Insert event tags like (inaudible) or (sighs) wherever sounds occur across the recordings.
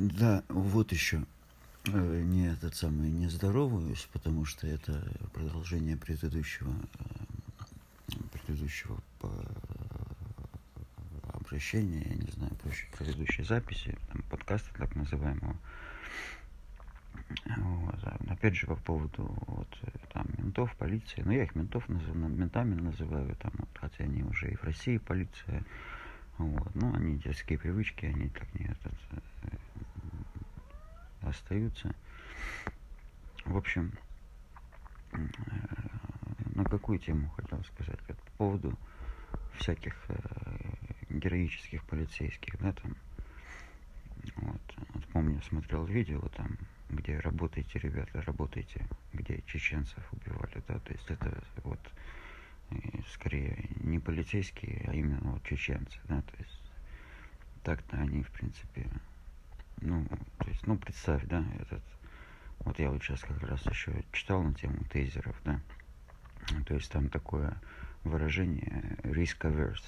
Да, вот еще э, не этот самый не здороваюсь, потому что это продолжение предыдущего э, предыдущего обращения, я не знаю, предыдущей записи, подкаста так называемого. Вот. А опять же, по поводу вот, там, ментов, полиции. Ну, я их ментов называю, ментами называю, там, вот, хотя они уже и в России полиция. Вот. Ну, они детские привычки, они так не этот, э, остаются. В общем, э, на какую тему хотел сказать? по поводу всяких э, героических полицейских, да, там. Вот. вот помню, смотрел видео там, где работаете, ребята, работаете, где чеченцев убивали, да, то есть это вот скорее не полицейские, а именно вот чеченцы, да, то есть так-то они, в принципе, ну, есть, ну, представь, да, этот, вот я вот сейчас как раз еще читал на тему тейзеров, да, то есть там такое выражение risk averse,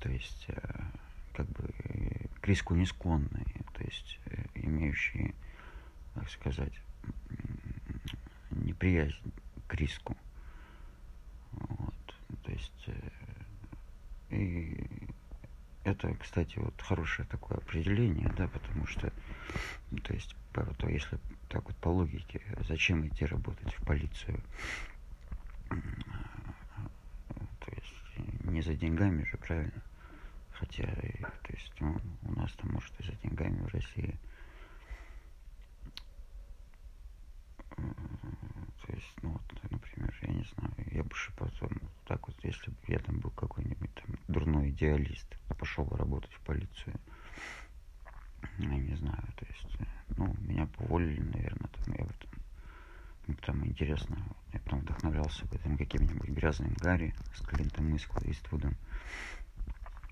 то есть э, как бы к риску не склонные, то есть э, имеющие, так сказать, неприязнь к риску. Вот, то есть э, и это, кстати, вот хорошее такое определение, да, потому что, то есть, то если так вот по логике, зачем идти работать в полицию? То есть не за деньгами же, правильно? Хотя, то есть, ну, у нас там, может, и за деньгами в России. То есть, ну, вот, например, я не знаю, я бы потом, так вот, если бы я там был какой-нибудь там дурной идеалист, пошел работать в полицию, я не знаю, то есть, ну, поволили, наверное, там, я в этом, ну, там интересно, я потом вдохновлялся бы там каким-нибудь грязным Гарри с Клинтом Иствудом,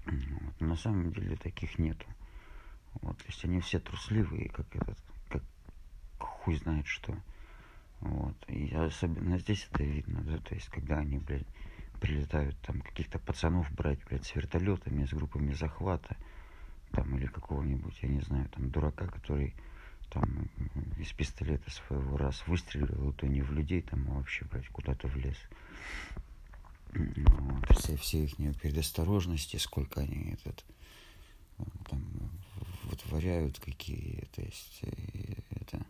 вот. на самом деле таких нету. Вот, то есть они все трусливые, как этот, как хуй знает что. Вот. И особенно здесь это видно, да, то есть когда они, блядь, прилетают там каких-то пацанов брать, блядь, с вертолетами, с группами захвата, там, или какого-нибудь, я не знаю, там, дурака, который там из пистолета своего раз выстрелил, то не в людей, там, а вообще, блядь, куда-то в лес. Вот, все, все их предосторожности, сколько они этот, там, вытворяют какие, то есть, э, это,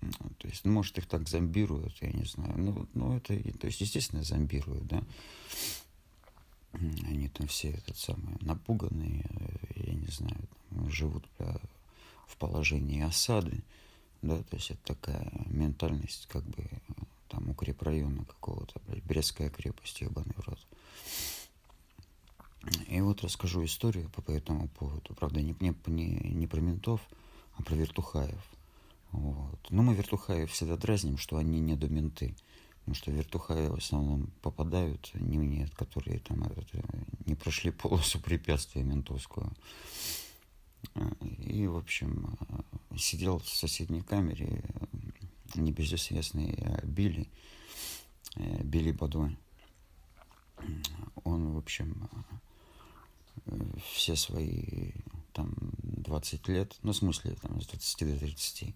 ну, то есть, ну, может, их так зомбируют, я не знаю. Ну, ну это, то есть, естественно, зомбируют, да. Они там все этот самый напуганные, э, я не знаю, там, живут в положении осады, да, то есть это такая ментальность, как бы там укрепрайона какого-то, блядь, Брестская крепость, ебаный в рот. И вот расскажу историю по, по этому поводу. Правда, не, не, не, не про ментов, а про вертухаев. Вот. Но мы вертухаев всегда дразним, что они не до менты. Потому что вертухаи в основном попадают, не нет, которые там этот, не прошли полосу препятствия ментовскую. И, в общем, сидел в соседней камере небезызвестный э, Билли, э, Билли Бадой. Он, в общем, э, все свои там 20 лет, ну, в смысле, там, с 20 до 30,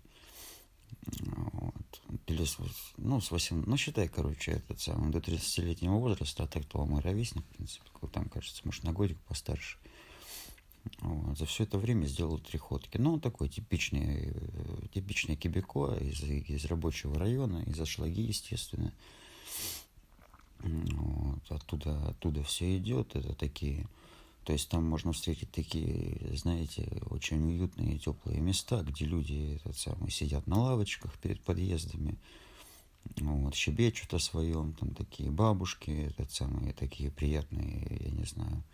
вот, или с, ну, с 8, ну, считай, короче, этот самый, до 30-летнего возраста, а так то мой ровесник, в принципе, там, кажется, может, на годик постарше – вот. За все это время сделал три ходки. Ну, он такой типичный, э, типичный кибико из, из рабочего района, из Ашлаги, естественно. Вот. Оттуда, оттуда все идет. Это такие... То есть там можно встретить такие, знаете, очень уютные теплые места, где люди этот самый, сидят на лавочках перед подъездами, вот, щебечут о своем, там такие бабушки, этот самый, такие приятные, я не знаю,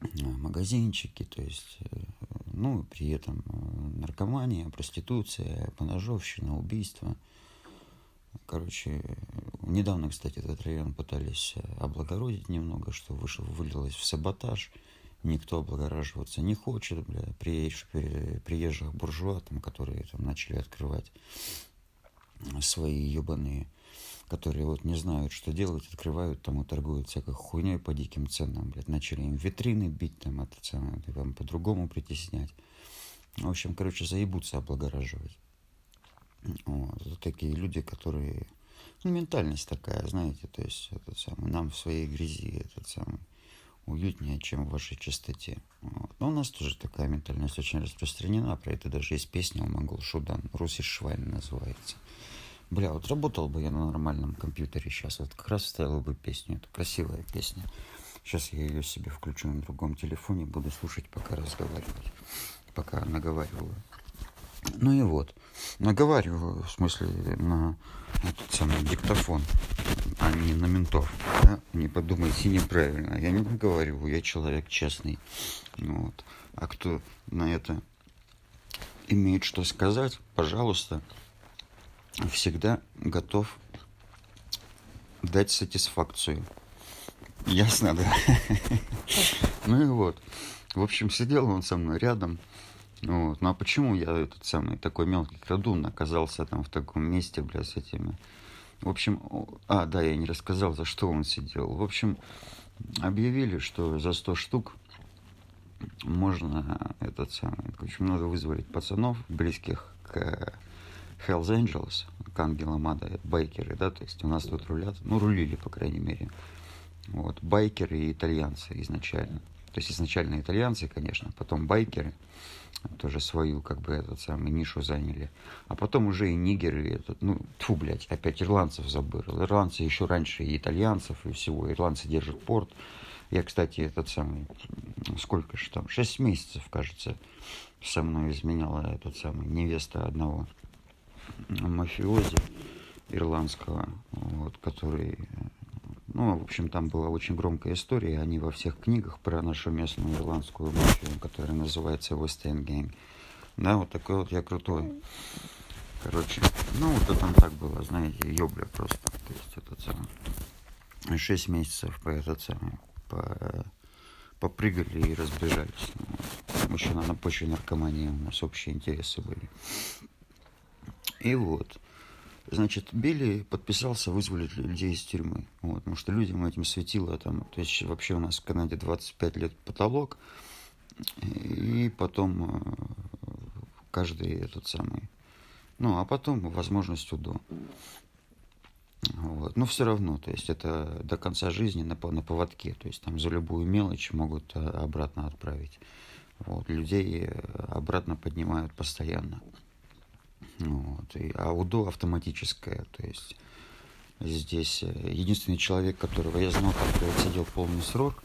магазинчики, то есть, э, ну, при этом э, наркомания, проституция, поножовщина, убийство. Короче, недавно, кстати, этот район пытались э, облагородить немного, что вышел, вылилось в саботаж. Никто облагораживаться не хочет, бля, приезжих, приезжих буржуа, там, которые там начали открывать свои ебаные которые вот не знают, что делать, открывают там и торгуют всякой хуйней по диким ценам, блядь, начали им витрины бить, там, это самое, там, по-другому притеснять. В общем, короче, заебутся облагораживать. Вот. Такие люди, которые... Ну, ментальность такая, знаете, то есть этот самый, нам в своей грязи этот самый уютнее, чем в вашей чистоте. Вот. Но у нас тоже такая ментальность очень распространена. Про это даже есть песня у Монгол Шудан. Руси Швайн называется. Бля, вот работал бы я на нормальном компьютере сейчас, вот как раз вставил бы песню. Это красивая песня. Сейчас я ее себе включу на другом телефоне, буду слушать, пока разговаривать, пока наговариваю. Ну и вот, наговариваю, в смысле, на этот самый диктофон, а не на ментов. Да? Не подумайте неправильно. Я не наговариваю, я человек честный. Вот. А кто на это имеет что сказать, пожалуйста, всегда готов дать сатисфакцию. Ясно, да? (laughs) Ну и вот. В общем, сидел он со мной рядом. Вот. Ну а почему я этот самый такой мелкий крадун оказался там в таком месте, бля, с этими... В общем, а, да, я не рассказал, за что он сидел. В общем, объявили, что за 100 штук можно этот самый... Очень много вызволить пацанов, близких к Hells Angels, к ангелам ада, байкеры, да, то есть у нас тут рулят, ну, рулили, по крайней мере, вот, байкеры и итальянцы изначально. То есть изначально итальянцы, конечно, потом байкеры тоже свою, как бы, этот самый нишу заняли. А потом уже и нигеры, этот, ну, тьфу, блядь, опять ирландцев забыл. Ирландцы еще раньше и итальянцев, и всего. Ирландцы держат порт. Я, кстати, этот самый, сколько же там, шесть месяцев, кажется, со мной изменяла этот самый невеста одного мафиози ирландского, вот, который, ну, в общем, там была очень громкая история, они во всех книгах про нашу местную ирландскую мафию, которая называется Gang. Да, вот такой вот я крутой. Короче, ну, вот это там так было, знаете, ёбля просто. То есть, этот самый, шесть месяцев по этот самый, по, попрыгали и разбежались. Вот. Еще на почве наркомании у нас общие интересы были. И вот, значит, Билли подписался вызволить людей из тюрьмы. Вот, потому что людям этим светило там, то есть вообще у нас в Канаде 25 лет потолок, и потом э, каждый этот самый, ну, а потом возможность УДО. Вот. Но все равно, то есть это до конца жизни на, на поводке, то есть там за любую мелочь могут э, обратно отправить. Вот. Людей э, обратно поднимают постоянно. Вот. И, а УДО автоматическое, то есть здесь э, единственный человек, которого я знал, который сидел полный срок,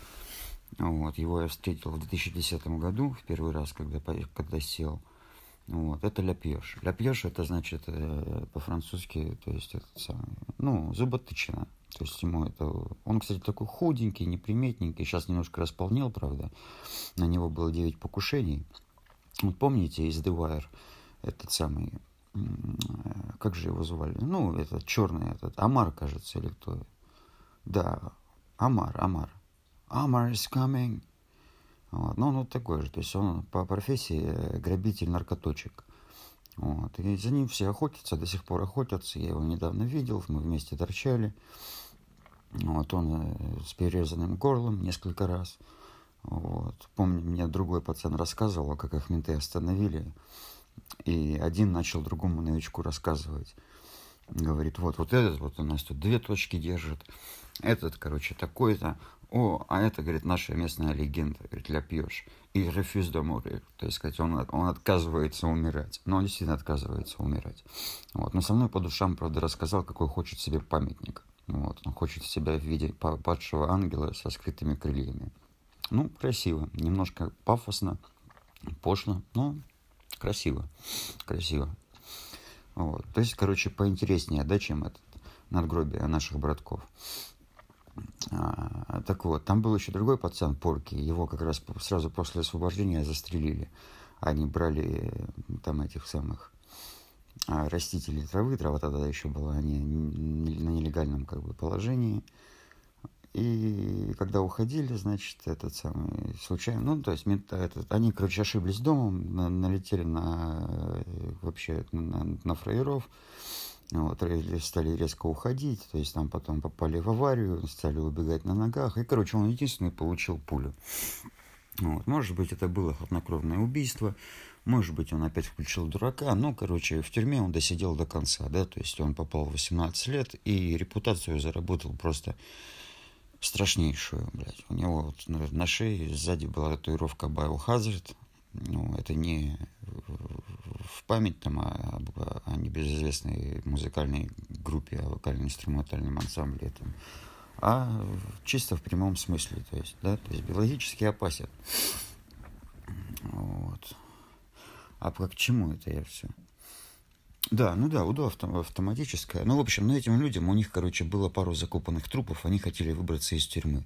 вот, его я встретил в 2010 году, в первый раз, когда, когда сел. Вот, это ляпьеш. Ляпьеш это значит э, по-французски, то есть это самый, ну, зуботычина. То есть ему это... Он, кстати, такой худенький, неприметненький. Сейчас немножко располнел, правда. На него было 9 покушений. Вот помните из The Wire этот самый как же его звали? Ну, этот черный, этот, Амар, кажется, или кто? Да, Амар, Амар. Амар is coming. Вот. Ну, он вот такой же, то есть он по профессии э, грабитель-наркоточек. Вот. И за ним все охотятся, до сих пор охотятся. Я его недавно видел, мы вместе торчали. Вот он э, с перерезанным горлом несколько раз. Вот. Помню, мне другой пацан рассказывал, как их менты остановили. И один начал другому новичку рассказывать. Говорит, вот, вот этот вот у нас тут две точки держит. Этот, короче, такой-то. О, а это, говорит, наша местная легенда, говорит, ляпьешь. И рефюз домой. То есть, сказать, он, он отказывается умирать. Но он действительно отказывается умирать. Вот. Но со мной по душам, правда, рассказал, какой хочет себе памятник. Вот. Он хочет себя в виде падшего ангела со скрытыми крыльями. Ну, красиво. Немножко пафосно, пошло, но Красиво. Красиво. Вот. То есть, короче, поинтереснее, да, чем этот надгробие наших братков. А, так вот, там был еще другой пацан, Порки. Его как раз сразу после освобождения застрелили. Они брали там этих самых а, растителей травы, трава тогда еще была, они на нелегальном как бы положении. И когда уходили, значит, этот самый, случайно, ну, то есть, этот, они, короче, ошиблись домом, на, налетели на, вообще, на, на фраеров, Вот, стали резко уходить, то есть там потом попали в аварию, стали убегать на ногах. И, короче, он единственный получил пулю. Вот. Может быть, это было хладнокровное убийство, может быть, он опять включил дурака, но, короче, в тюрьме он досидел до конца, да, то есть он попал в 18 лет и репутацию заработал просто страшнейшую, блядь. У него вот на шее сзади была татуировка Biohazard, ну, это не в память там о, о, о небезызвестной музыкальной группе, о вокально-инструментальном ансамбле, там, а чисто в прямом смысле, то есть, да, то есть биологически опасен. Вот. А к чему это я все? Да, ну да, УДО авто, автоматическое. Ну, в общем, ну, этим людям, у них, короче, было пару закопанных трупов, они хотели выбраться из тюрьмы.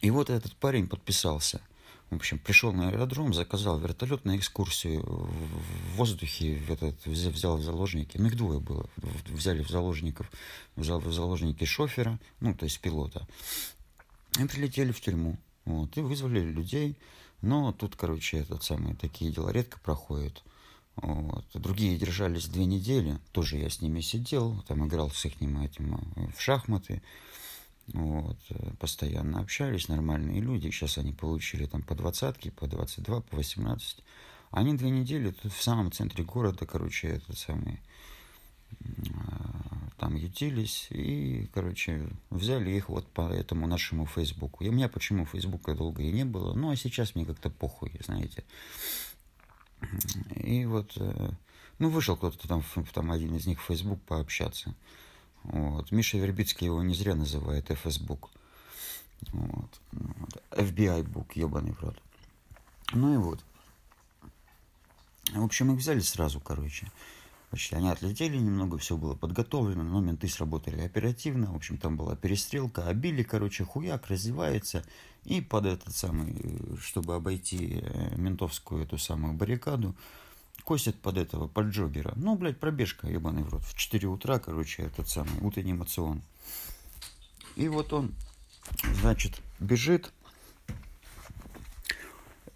И вот этот парень подписался. В общем, пришел на аэродром, заказал вертолет на экскурсию в воздухе, этот, взял в заложники, ну их двое было, взяли в заложников, взял в заложники шофера, ну, то есть пилота, и прилетели в тюрьму. Вот, и вызвали людей, но тут, короче, этот самый, такие дела редко проходят. Вот. Другие держались две недели, тоже я с ними сидел, там играл с их этим в шахматы. Вот. Постоянно общались, нормальные люди. Сейчас они получили там по двадцатке, по 22, по 18. Они две недели тут в самом центре города, короче, этот самый там ютились и, короче, взяли их вот по этому нашему Фейсбуку. И у меня почему Фейсбука долго и не было, ну, а сейчас мне как-то похуй, знаете. И вот, э, ну, вышел кто-то там, там один из них в Фейсбук пообщаться. Вот. Миша Вербицкий его не зря называет Facebook. Вот. FBI-бук, ебаный в рот. Ну и вот. В общем, их взяли сразу, короче почти. Они отлетели немного, все было подготовлено, но менты сработали оперативно. В общем, там была перестрелка, обили, короче, хуяк, раздевается. И под этот самый, чтобы обойти э, ментовскую эту самую баррикаду, косит под этого, под джогера. Ну, блядь, пробежка, ебаный в рот. В 4 утра, короче, этот самый утренний мацион. И вот он, значит, бежит,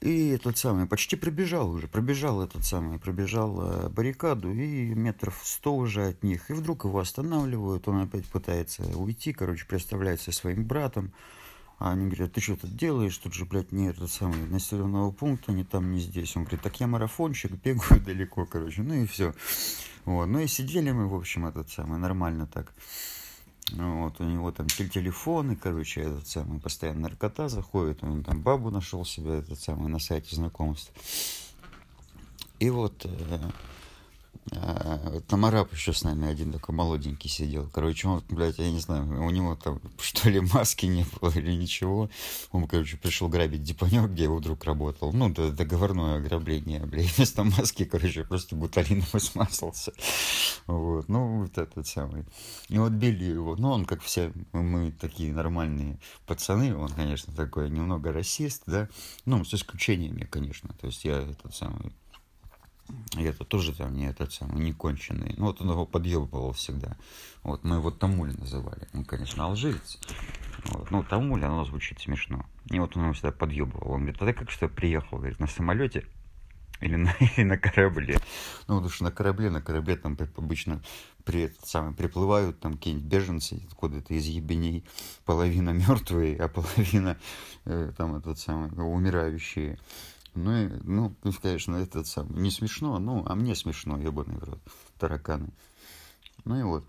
и этот самый, почти пробежал уже, пробежал этот самый, пробежал э, баррикаду, и метров сто уже от них. И вдруг его останавливают, он опять пытается уйти, короче, представляется своим братом. А они говорят, ты что тут делаешь? Тут же, блядь, нет этот самый населенного пункта, ни там, ни здесь. Он говорит, так я марафончик, (laughs) бегаю далеко, короче. Ну и все. Вот. Ну и сидели мы, в общем, этот самый, нормально так. Вот, у него там телефоны, короче, этот самый, постоянно наркота заходит, он там бабу нашел себе, этот самый, на сайте знакомств. И вот э, Тамарап еще с нами один такой молоденький сидел. Короче, он, блядь, я не знаю, у него там (laughs) что ли маски не было или ничего. Он, короче, пришел грабить депанек, где его друг работал. Ну, договорное ограбление, блядь. (laughs) Вместо маски, короче, просто буталином (laughs) смазался. Вот, ну, вот этот самый. И вот били его. Ну, он, как все мы такие нормальные пацаны, он, конечно, такой немного расист, да. Ну, с исключениями, конечно. То есть я этот самый и это тоже там не этот самый, не конченый. Ну, вот он его подъебывал всегда. Вот, мы его Тамуль называли. Он, конечно, алжирец. Вот. Ну, Тамуль, оно звучит смешно. И вот он его всегда подъебывал. Он говорит, а ты как что приехал? Говорит, на самолете или на, (laughs) или на корабле. Ну, потому что на корабле, на корабле там обычно при, этот самый, приплывают там какие-нибудь беженцы откуда-то из ебеней, половина мертвые, а половина э, там этот самый, умирающие. Ну, и, ну, конечно, этот сам, не смешно, ну, а мне смешно, ебаный в рот, тараканы. Ну и вот,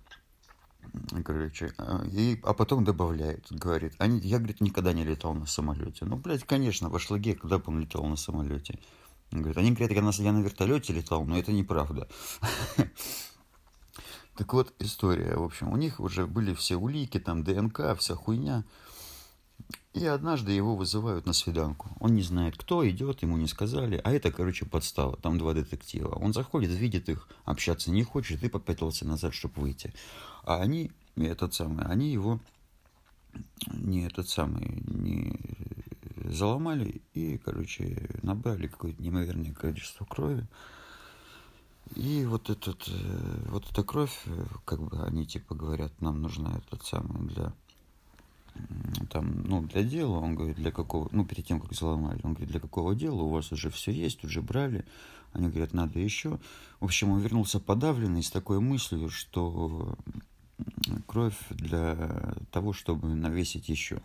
короче, а, и, а потом добавляет, говорит, они, я, говорит, никогда не летал на самолете. Ну, блядь, конечно, в Шлаге, когда бы он летал на самолете? Говорит, они говорят, я на, я на вертолете летал, но это неправда. (laughs) Так вот, история, в общем, у них уже были все улики, там, ДНК, вся хуйня. И однажды его вызывают на свиданку. Он не знает, кто идет, ему не сказали. А это, короче, подстава. Там два детектива. Он заходит, видит их, общаться не хочет и попятился назад, чтобы выйти. А они, этот самый, они его не этот самый, не заломали и, короче, набрали какое-то неимоверное количество крови. И вот этот, э, вот эта кровь, э, как бы они типа говорят, нам нужна этот самый для там, ну, для дела, он говорит, для какого, ну, перед тем, как заломали, он говорит, для какого дела, у вас уже все есть, уже брали, они говорят, надо еще. В общем, он вернулся подавленный с такой мыслью, что кровь для того, чтобы навесить еще,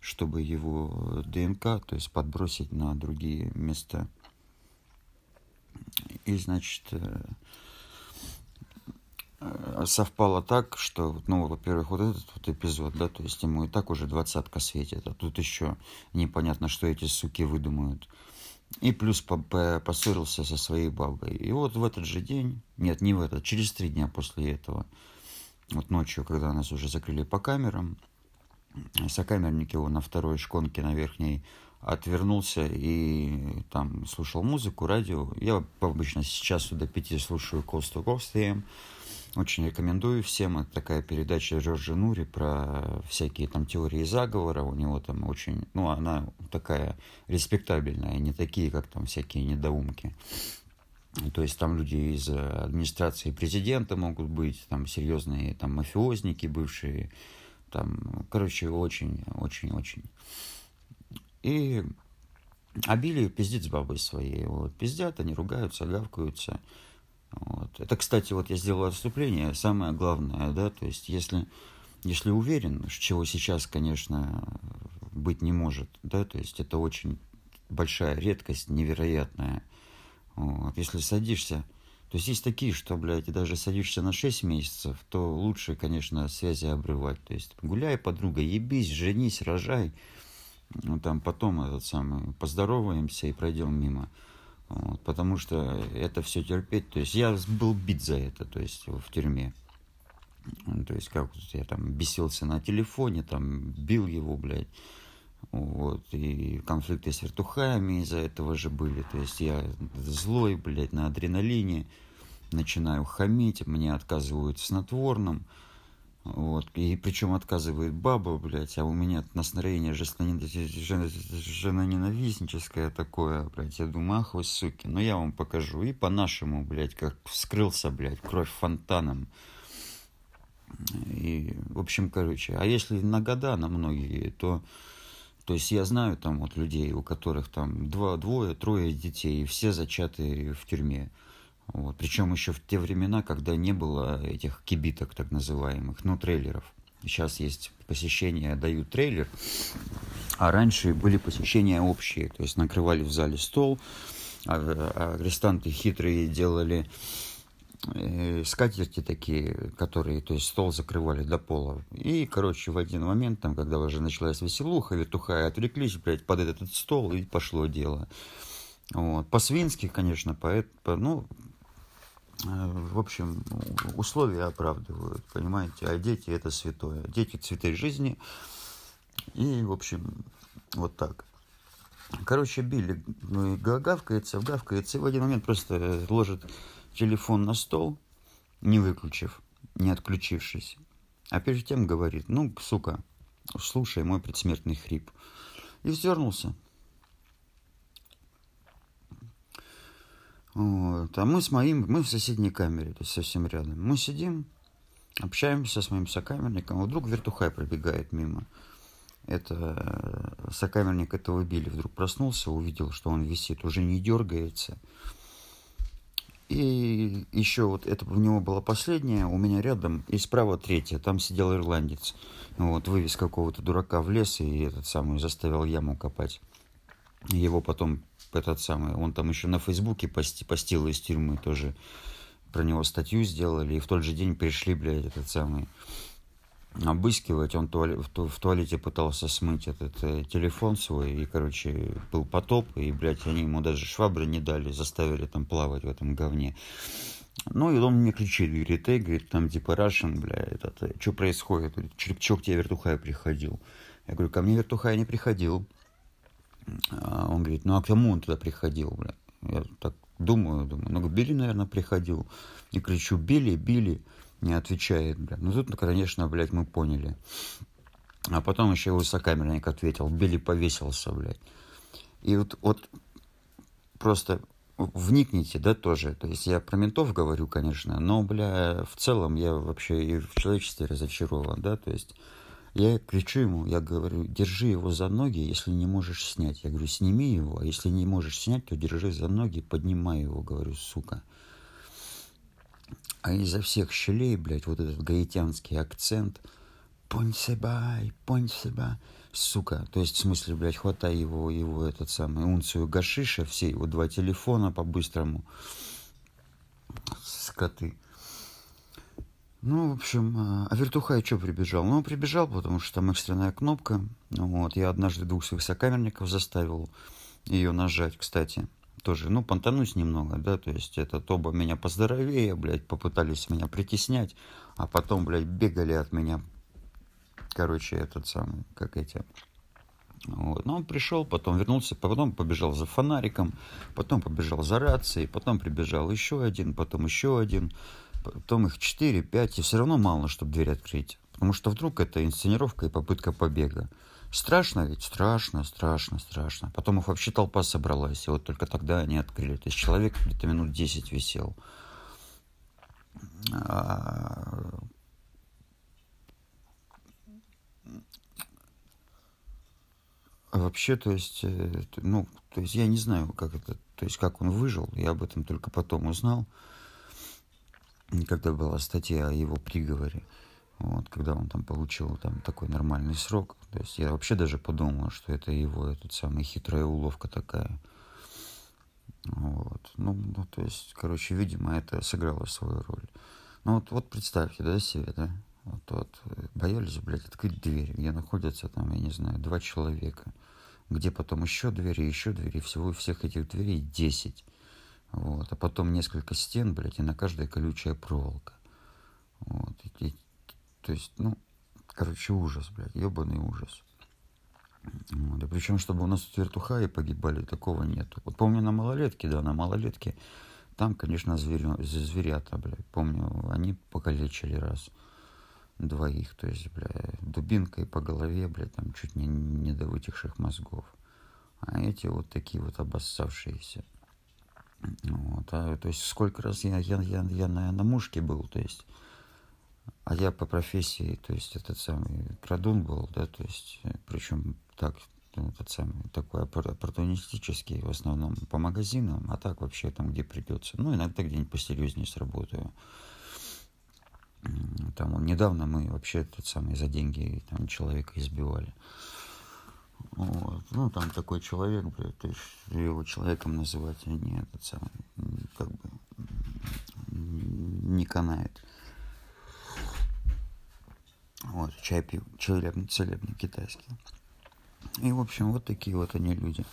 чтобы его ДНК, то есть подбросить на другие места. И, значит, э, совпало так, что, ну, во-первых, вот этот вот эпизод, да, то есть ему и так уже двадцатка светит, а тут еще непонятно, что эти суки выдумают. И плюс поссорился со своей бабой. И вот в этот же день, нет, не в этот, через три дня после этого, вот ночью, когда нас уже закрыли по камерам, сокамерник его на второй шконке на верхней отвернулся и там слушал музыку, радио. Я обычно сейчас сюда пяти слушаю Coast to Coast очень рекомендую всем. Это такая передача Жоржа Нури про всякие там теории заговора. У него там очень... Ну, она такая респектабельная, не такие, как там всякие недоумки. То есть там люди из администрации президента могут быть, там серьезные там мафиозники бывшие, там, короче, очень, очень, очень. И обили с бабой своей. Вот. Пиздят, они ругаются, гавкаются. Вот. Это, кстати, вот я сделал отступление, самое главное, да, то есть если, если уверен, чего сейчас, конечно, быть не может, да, то есть это очень большая редкость, невероятная. Вот. Если садишься, то есть есть такие, что, блядь, даже садишься на 6 месяцев, то лучше, конечно, связи обрывать. То есть гуляй, подруга, ебись, женись, рожай. Ну, там потом этот самый, поздороваемся и пройдем мимо. Вот, потому что это все терпеть. То есть я был бит за это, то есть в тюрьме. То есть как я там бесился на телефоне, там бил его, блядь. Вот, и конфликты с вертухаями из-за этого же были. То есть я злой, блядь, на адреналине, начинаю хамить, мне отказывают в снотворном. Вот. И причем отказывает баба, блядь, а у меня настроение женоненавистническое такое, блядь. Я думаю, ах вы суки, ну я вам покажу. И по-нашему, блядь, как вскрылся, блядь, кровь фонтаном. И, в общем, короче, а если на года, на многие, то, то есть я знаю там вот людей, у которых там два, двое, трое детей, и все зачаты в тюрьме. Вот. Причем еще в те времена, когда не было этих кибиток, так называемых, ну, трейлеров. Сейчас есть посещения, дают трейлер, а раньше были посещения общие, то есть накрывали в зале стол, а, а арестанты хитрые делали э, скатерти такие, которые, то есть стол закрывали до пола. И, короче, в один момент, там, когда уже началась веселуха, вертухая отвлеклись, блядь, под этот стол, и пошло дело. Вот. По-свински, конечно, по, ну, в общем, условия оправдывают, понимаете, а дети это святое. Дети цветы жизни. И, в общем, вот так. Короче, Билли ну, гавкается, гавкается, и в один момент просто ложит телефон на стол, не выключив, не отключившись. А перед тем говорит, ну, сука, слушай мой предсмертный хрип. И вздернулся. Вот. А мы с моим, мы в соседней камере, то есть совсем рядом. Мы сидим, общаемся с моим сокамерником, вдруг вертухай пробегает мимо. Это э, сокамерник этого били, вдруг проснулся, увидел, что он висит, уже не дергается. И еще вот это у него было последнее, у меня рядом, и справа третье, там сидел ирландец. Вот, вывез какого-то дурака в лес и этот самый заставил яму копать. Его потом этот самый, он там еще на Фейсбуке пости, постил из тюрьмы тоже про него статью сделали, и в тот же день пришли, блядь, этот самый обыскивать, он туалет, в туалете пытался смыть этот э, телефон свой, и, короче, был потоп, и, блядь, они ему даже швабры не дали, заставили там плавать в этом говне. Ну, и он мне кричит, говорит, эй, говорит, там типа Russian, бля, этот, э, что происходит? Говорит, что к тебе вертухай приходил? Я говорю, ко мне вертухай не приходил. А он говорит, ну а к кому он туда приходил, бля? Я так думаю, думаю, ну к Билли, наверное, приходил. И кричу, Билли, Билли, не отвечает, бля. Ну тут, конечно, блядь, мы поняли. А потом еще его сокамерник ответил, Билли повесился, блядь. И вот, вот просто вникните, да, тоже. То есть я про ментов говорю, конечно, но, бля, в целом я вообще и в человечестве разочарован, да, то есть Я кричу ему, я говорю, держи его за ноги, если не можешь снять. Я говорю, сними его, а если не можешь снять, то держи за ноги, поднимай его, говорю, сука. А изо всех щелей, блядь, вот этот гаитянский акцент, понь себай, понь себя, сука. То есть, в смысле, блядь, хватай его, его этот самый унцию гашиша, все его два телефона по-быстрому. Скоты. Ну, в общем, а, а Вертухай что прибежал? Ну, он прибежал, потому что там экстренная кнопка. Вот, я однажды двух своих сокамерников заставил ее нажать, кстати. Тоже, ну, понтанусь немного, да, то есть это оба меня поздоровее, блядь, попытались меня притеснять, а потом, блядь, бегали от меня, короче, этот самый, как эти, вот. Но он пришел, потом вернулся, потом побежал за фонариком, потом побежал за рацией, потом прибежал еще один, потом еще один потом их 4, 5, и все равно мало, чтобы дверь открыть. Потому что вдруг это инсценировка и попытка побега. Страшно ведь? Страшно, страшно, страшно. Потом их вообще толпа собралась, и вот только тогда они открыли. То есть человек где-то минут 10 висел. А... а вообще, то есть, э, ну, то есть я не знаю, как это, то есть как он выжил, я об этом только потом узнал когда была статья о его приговоре, вот, когда он там получил там такой нормальный срок, то есть я вообще даже подумал, что это его этот самый хитрая уловка такая. Вот. Ну, ну, то есть, короче, видимо, это сыграло свою роль. Ну, вот, вот представьте, да, себе, да? Вот, вот, боялись, блядь, открыть дверь, где находятся там, я не знаю, два человека, где потом еще двери, еще двери, всего всех этих дверей десять. Вот. А потом несколько стен, блядь, и на каждой колючая проволока. Вот. И, то есть, ну, короче, ужас, блядь, ебаный ужас. Вот. И причем, чтобы у нас тут вертухаи погибали, такого нету. Вот помню на малолетке, да, на малолетке, там, конечно, звери, зверята, блядь. Помню, они покалечили раз двоих, то есть, блядь, дубинкой по голове, блядь, там чуть не, не до вытекших мозгов. А эти вот такие вот обоссавшиеся. Вот, а, то есть сколько раз я, я, я, я на, на мушке был, то есть, а я по профессии, то есть этот самый крадун был, да, то есть, причем так, ну, этот самый такой оппортунистический, в основном по магазинам, а так вообще там, где придется. Ну, иногда где-нибудь посерьезнее сработаю. Там недавно мы вообще этот самый за деньги там человека избивали. Вот. Ну, там такой человек, блядь, есть его человеком называть не этот самый, как бы, не канает. Вот, чай пил, целебный, целебный китайский. И, в общем, вот такие вот они люди.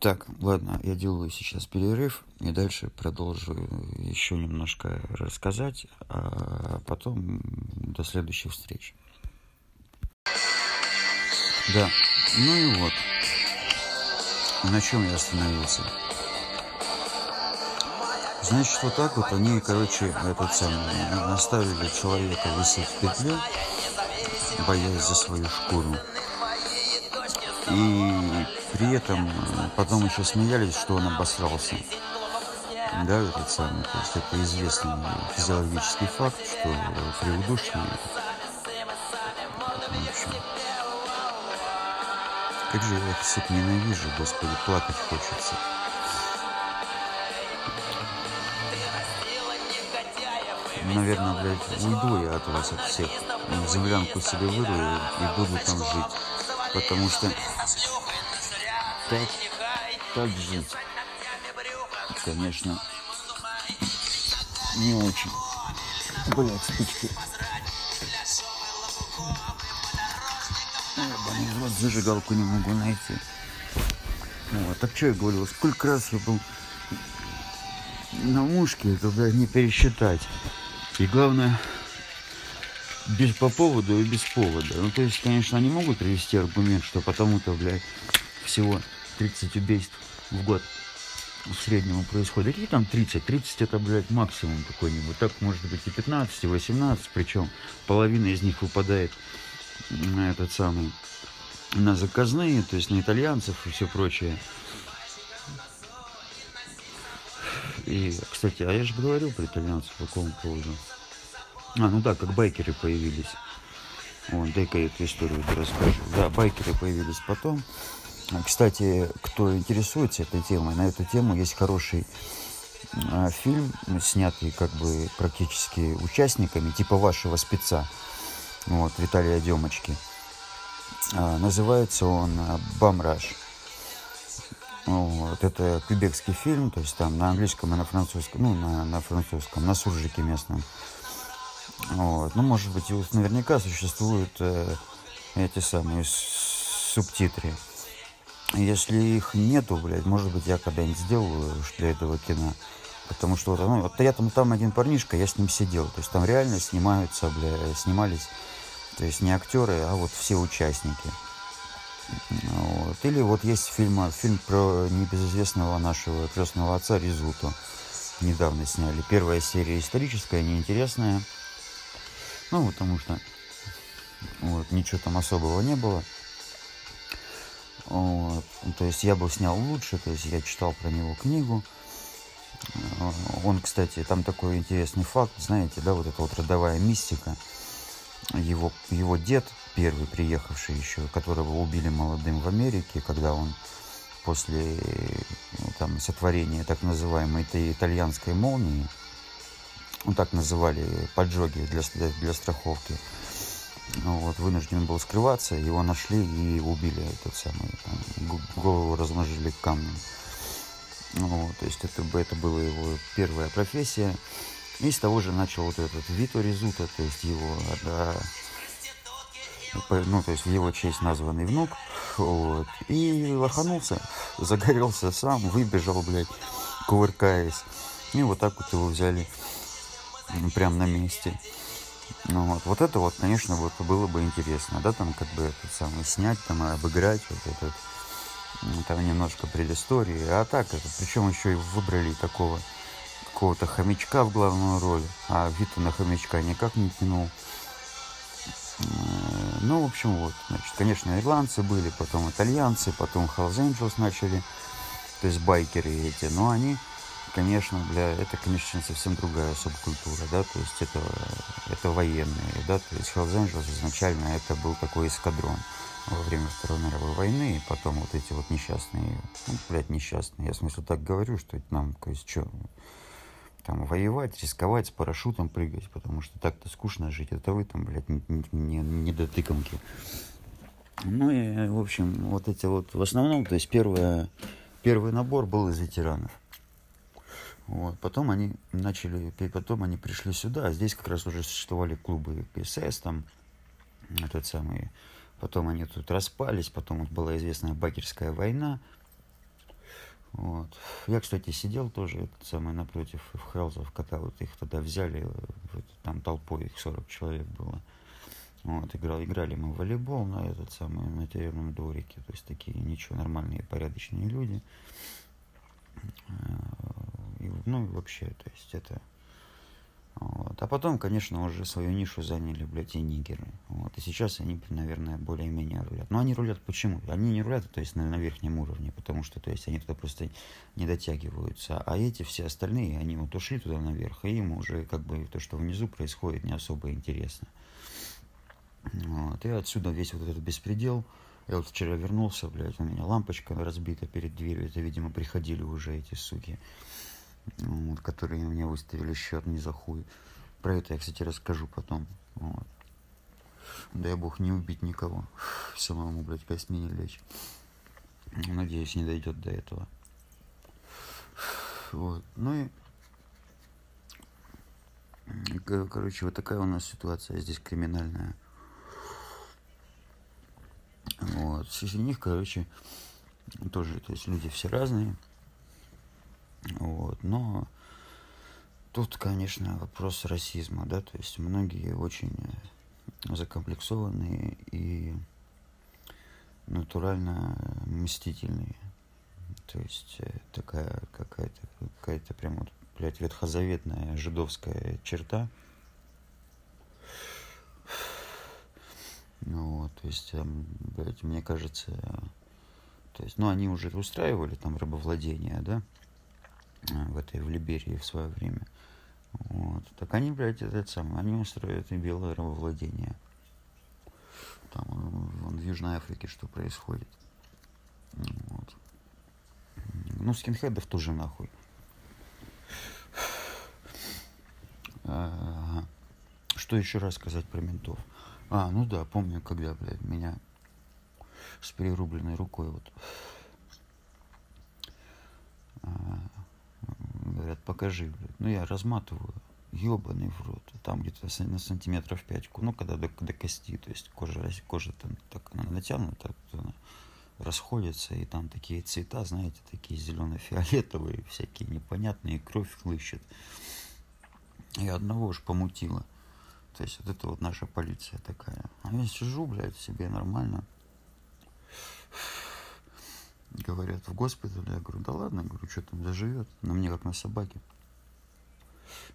Так, ладно, я делаю сейчас перерыв, и дальше продолжу еще немножко рассказать, а потом до следующих встреч. Да, ну и вот. На чем я остановился? Значит, вот так вот они, короче, этот самый, оставили человека висеть в петле, боясь за свою шкуру. И при этом потом еще смеялись, что он обосрался. Да, этот самый, то есть это известный физиологический факт, что при удушье, как же я их всех ненавижу, господи, плакать хочется. Наверное, блядь, уйду я от вас, от всех. Землянку себе вырую и буду там жить. Потому что так, так жить, конечно, не очень. Блядь, спички. Зажигалку не могу найти. Вот, так что я говорил, сколько раз я был на мушке, это, блядь, не пересчитать. И главное, без по поводу и без повода. Ну, то есть, конечно, они могут привести аргумент, что потому-то, блядь, всего 30 убийств в год в среднем происходит. Какие там 30? 30 это, блядь, максимум какой-нибудь. Так может быть и 15, и 18, причем половина из них выпадает на этот самый на заказные, то есть на итальянцев и все прочее. И, кстати, а я же говорил про итальянцев по какому поводу. А, ну да, как байкеры появились. Вот, дай-ка я эту историю расскажу. Да, байкеры появились потом. Кстати, кто интересуется этой темой, на эту тему есть хороший э, фильм, снятый как бы практически участниками, типа вашего спеца, вот, Виталия Демочки. Э, называется он «Бамраж». Вот, это квебекский фильм, то есть там на английском и на французском, ну, на, на французском, на суржике местном. Вот. Ну, может быть, наверняка существуют э, эти самые субтитры. Если их нету, блядь, может быть, я когда-нибудь сделаю для этого кино. Потому что вот, ну, вот я там, там один парнишка, я с ним сидел. То есть там реально снимаются, бля, снимались, то есть не актеры, а вот все участники. Вот. Или вот есть фильм, фильм про небезызвестного нашего крестного отца Резуту. Недавно сняли. Первая серия историческая, неинтересная. Ну, потому что вот, ничего там особого не было. Вот. То есть я бы снял лучше, то есть я читал про него книгу. Он, кстати, там такой интересный факт, знаете, да, вот эта вот родовая мистика. Его, его дед, первый приехавший еще, которого убили молодым в Америке, когда он после ну, там, сотворения так называемой этой итальянской молнии, ну так называли поджоги для, для страховки, вот, вынужден был скрываться, его нашли и убили этот самый, там, голову размножили камнем. Вот, то есть это, это была его первая профессия. И с того же начал вот этот Вито Резута, то есть его, да, ну, то есть в его честь названный внук, вот, и лоханулся, (laughs) загорелся сам, выбежал, блядь, кувыркаясь. И вот так вот его взяли прямо на месте. Ну, вот, вот это вот, конечно, вот было бы интересно, да, там как бы этот самый снять, там обыграть вот этот, там немножко предыстории, а так это, причем еще и выбрали такого какого-то хомячка в главную роль, а Вита на хомячка никак не тянул. Э, ну, в общем, вот, значит, конечно, ирландцы были, потом итальянцы, потом Hells Angels начали, то есть байкеры эти, но они конечно, для это, конечно, совсем другая субкультура, да, то есть это, это военные, да, то есть Hells Angels изначально это был такой эскадрон во время Второй мировой войны, и потом вот эти вот несчастные, ну, блядь, несчастные, я в смысле так говорю, что это нам, то есть, что, там, воевать, рисковать, с парашютом прыгать, потому что так-то скучно жить, это вы там, блядь, не, не, не дотыкомки. Ну и, в общем, вот эти вот, в основном, то есть первое, первый набор был из ветеранов. Вот. Потом они начали, потом они пришли сюда, а здесь как раз уже существовали клубы ПСС, там, этот самый, потом они тут распались, потом вот была известная Бакерская война. Вот. Я, кстати, сидел тоже этот самый напротив в Хелзов, когда вот их тогда взяли, вот, там толпой их 40 человек было. Вот, играл, играли мы в волейбол на этот самый, на территориальном дворике, то есть такие ничего, нормальные, порядочные люди. И, ну, вообще, то есть это... Вот. А потом, конечно, уже свою нишу заняли, блядь, и нигеры. Вот. И сейчас они, наверное, более-менее рулят. Но они рулят почему? Они не рулят, то есть на, на верхнем уровне, потому что, то есть, они туда просто не дотягиваются. А эти все остальные, они вот ушли туда наверх, и им уже как бы то, что внизу происходит, не особо интересно. Вот. И отсюда весь вот этот беспредел. Я вот вчера вернулся, блядь, у меня лампочка разбита перед дверью. Это, видимо, приходили уже эти суки вот, которые мне выставили счет не за хуй. Про это я, кстати, расскажу потом. Вот. Дай бог не убить никого. (sighs) Самому, блядь, костьми не лечь. Надеюсь, не дойдет до этого. (sighs) Вот. Ну и Короче, вот такая у нас ситуация здесь криминальная. Вот. Среди них, короче, тоже, то есть люди все разные. Вот. Но тут, конечно, вопрос расизма, да, то есть многие очень закомплексованные и натурально мстительные. То есть э, такая какая-то какая-то прям вот, блядь, ветхозаветная жидовская черта. Ну вот, то есть, блядь, мне кажется, то есть, ну, они уже устраивали там рабовладение, да, в этой в Либерии в свое время. Вот. Так они, блядь, это самое, они устроят и белое рабовладение. Там вон, в Южной Африке что происходит. Вот. Ну, скинхедов тоже нахуй. А, что еще раз сказать про ментов? А, ну да, помню, когда, блядь, меня с перерубленной рукой вот а, говорят, покажи, блядь. Ну, я разматываю, ебаный в рот. Там где-то на сантиметров 5, ну, когда до, до кости, то есть кожа, кожа там так она натянута, она расходится, и там такие цвета, знаете, такие зелено-фиолетовые, всякие непонятные, кровь хлыщет. И одного уж помутило. То есть вот это вот наша полиция такая. А я сижу, блядь, себе нормально. Говорят, в госпитале. Я говорю, да ладно, я говорю, что там заживет. На мне как на собаке.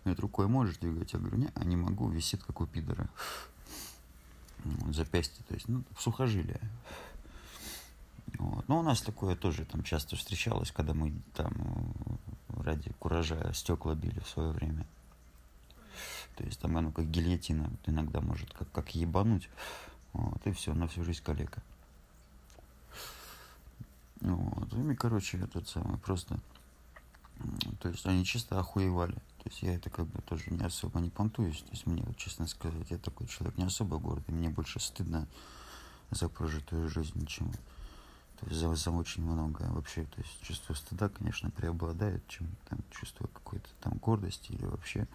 Говорит, рукой можешь двигать? Я говорю, не, а не могу, висит как у пидора. Запястье, то есть, ну, сухожилие. Вот. Но у нас такое тоже там часто встречалось, когда мы там ради куража стекла били в свое время. То есть там оно как гильотина иногда может как, как ебануть. Вот, и все, на всю жизнь калека. Вот. И, короче, этот самый просто... То есть они чисто охуевали. То есть я это как бы тоже не особо не понтуюсь. То есть мне, вот, честно сказать, я такой человек не особо гордый. Мне больше стыдно за прожитую жизнь, чем то есть за, за очень многое вообще. То есть чувство стыда, конечно, преобладает, чем там чувство какой-то там гордости или вообще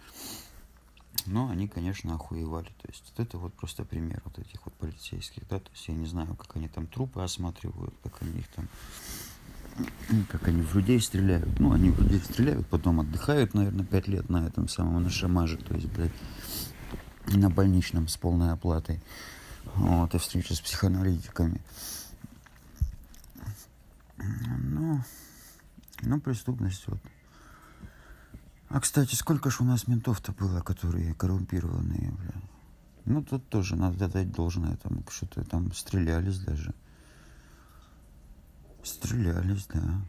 но они, конечно, охуевали. То есть вот это вот просто пример вот этих вот полицейских, да, то есть я не знаю, как они там трупы осматривают, как они их там, (clears throat) как они в людей стреляют. Ну, они в людей стреляют, потом отдыхают, наверное, пять лет на этом самом, на шамаже, то есть, блядь, на больничном с полной оплатой. Вот, и встреча с психоаналитиками. Ну, ну, преступность вот а, кстати, сколько ж у нас ментов-то было, которые коррумпированные, бля? Ну, тут тоже надо дать должное, там что-то там стрелялись даже. Стрелялись, да.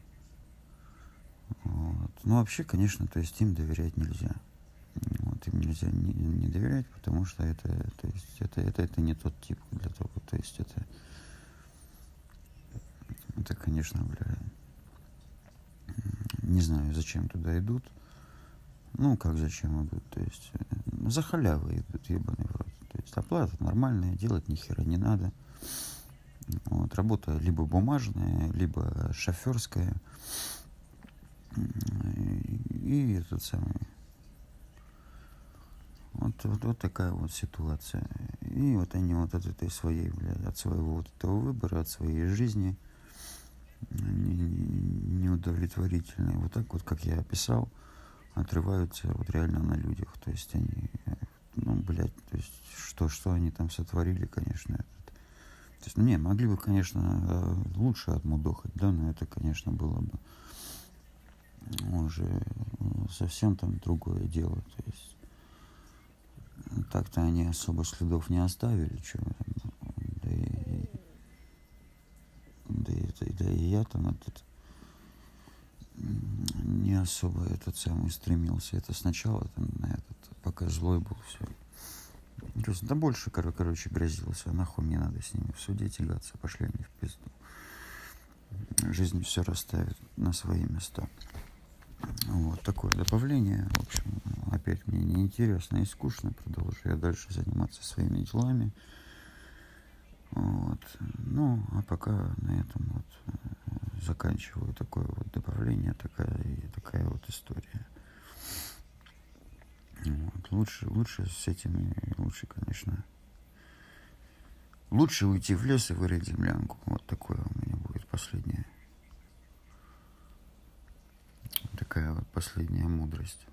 Вот. Ну, вообще, конечно, то есть им доверять нельзя. Вот, им нельзя не, не доверять, потому что это, то есть, это, это, это не тот тип для того, то есть это, это, конечно, бля, не знаю, зачем туда идут. Ну, как зачем идут? То есть э, за халявы идут, ебаный в рот. То есть оплата нормальная, делать ни хера не надо. Вот, работа либо бумажная, либо шоферская. И этот самый. Вот, вот, вот такая вот ситуация. И вот они вот от этой своей, блядь, от своего вот этого выбора, от своей жизни неудовлетворительные. Вот так вот, как я описал, отрываются вот реально на людях. То есть они, ну, блядь, то есть что, что они там сотворили, конечно, этот. То есть, ну, не, могли бы, конечно, лучше отмудохать, да, но это, конечно, было бы уже совсем там другое дело. То есть так-то они особо следов не оставили, что да и, да и, да и я там этот не особо этот самый стремился. Это сначала там, на этот, пока злой был, все. То есть, да больше, кор короче, грозился. Нахуй мне надо с ними в суде тягаться, пошли они в пизду. Жизнь все расставит на свои места. Вот такое добавление. В общем, опять мне неинтересно и скучно. Продолжу я дальше заниматься своими делами. Вот. Ну, а пока на этом вот заканчиваю такое вот добавление, такая, такая вот история. Вот. Лучше, лучше с этими, лучше, конечно, лучше уйти в лес и вырыть землянку. Вот такое у меня будет последнее. Такая вот последняя мудрость.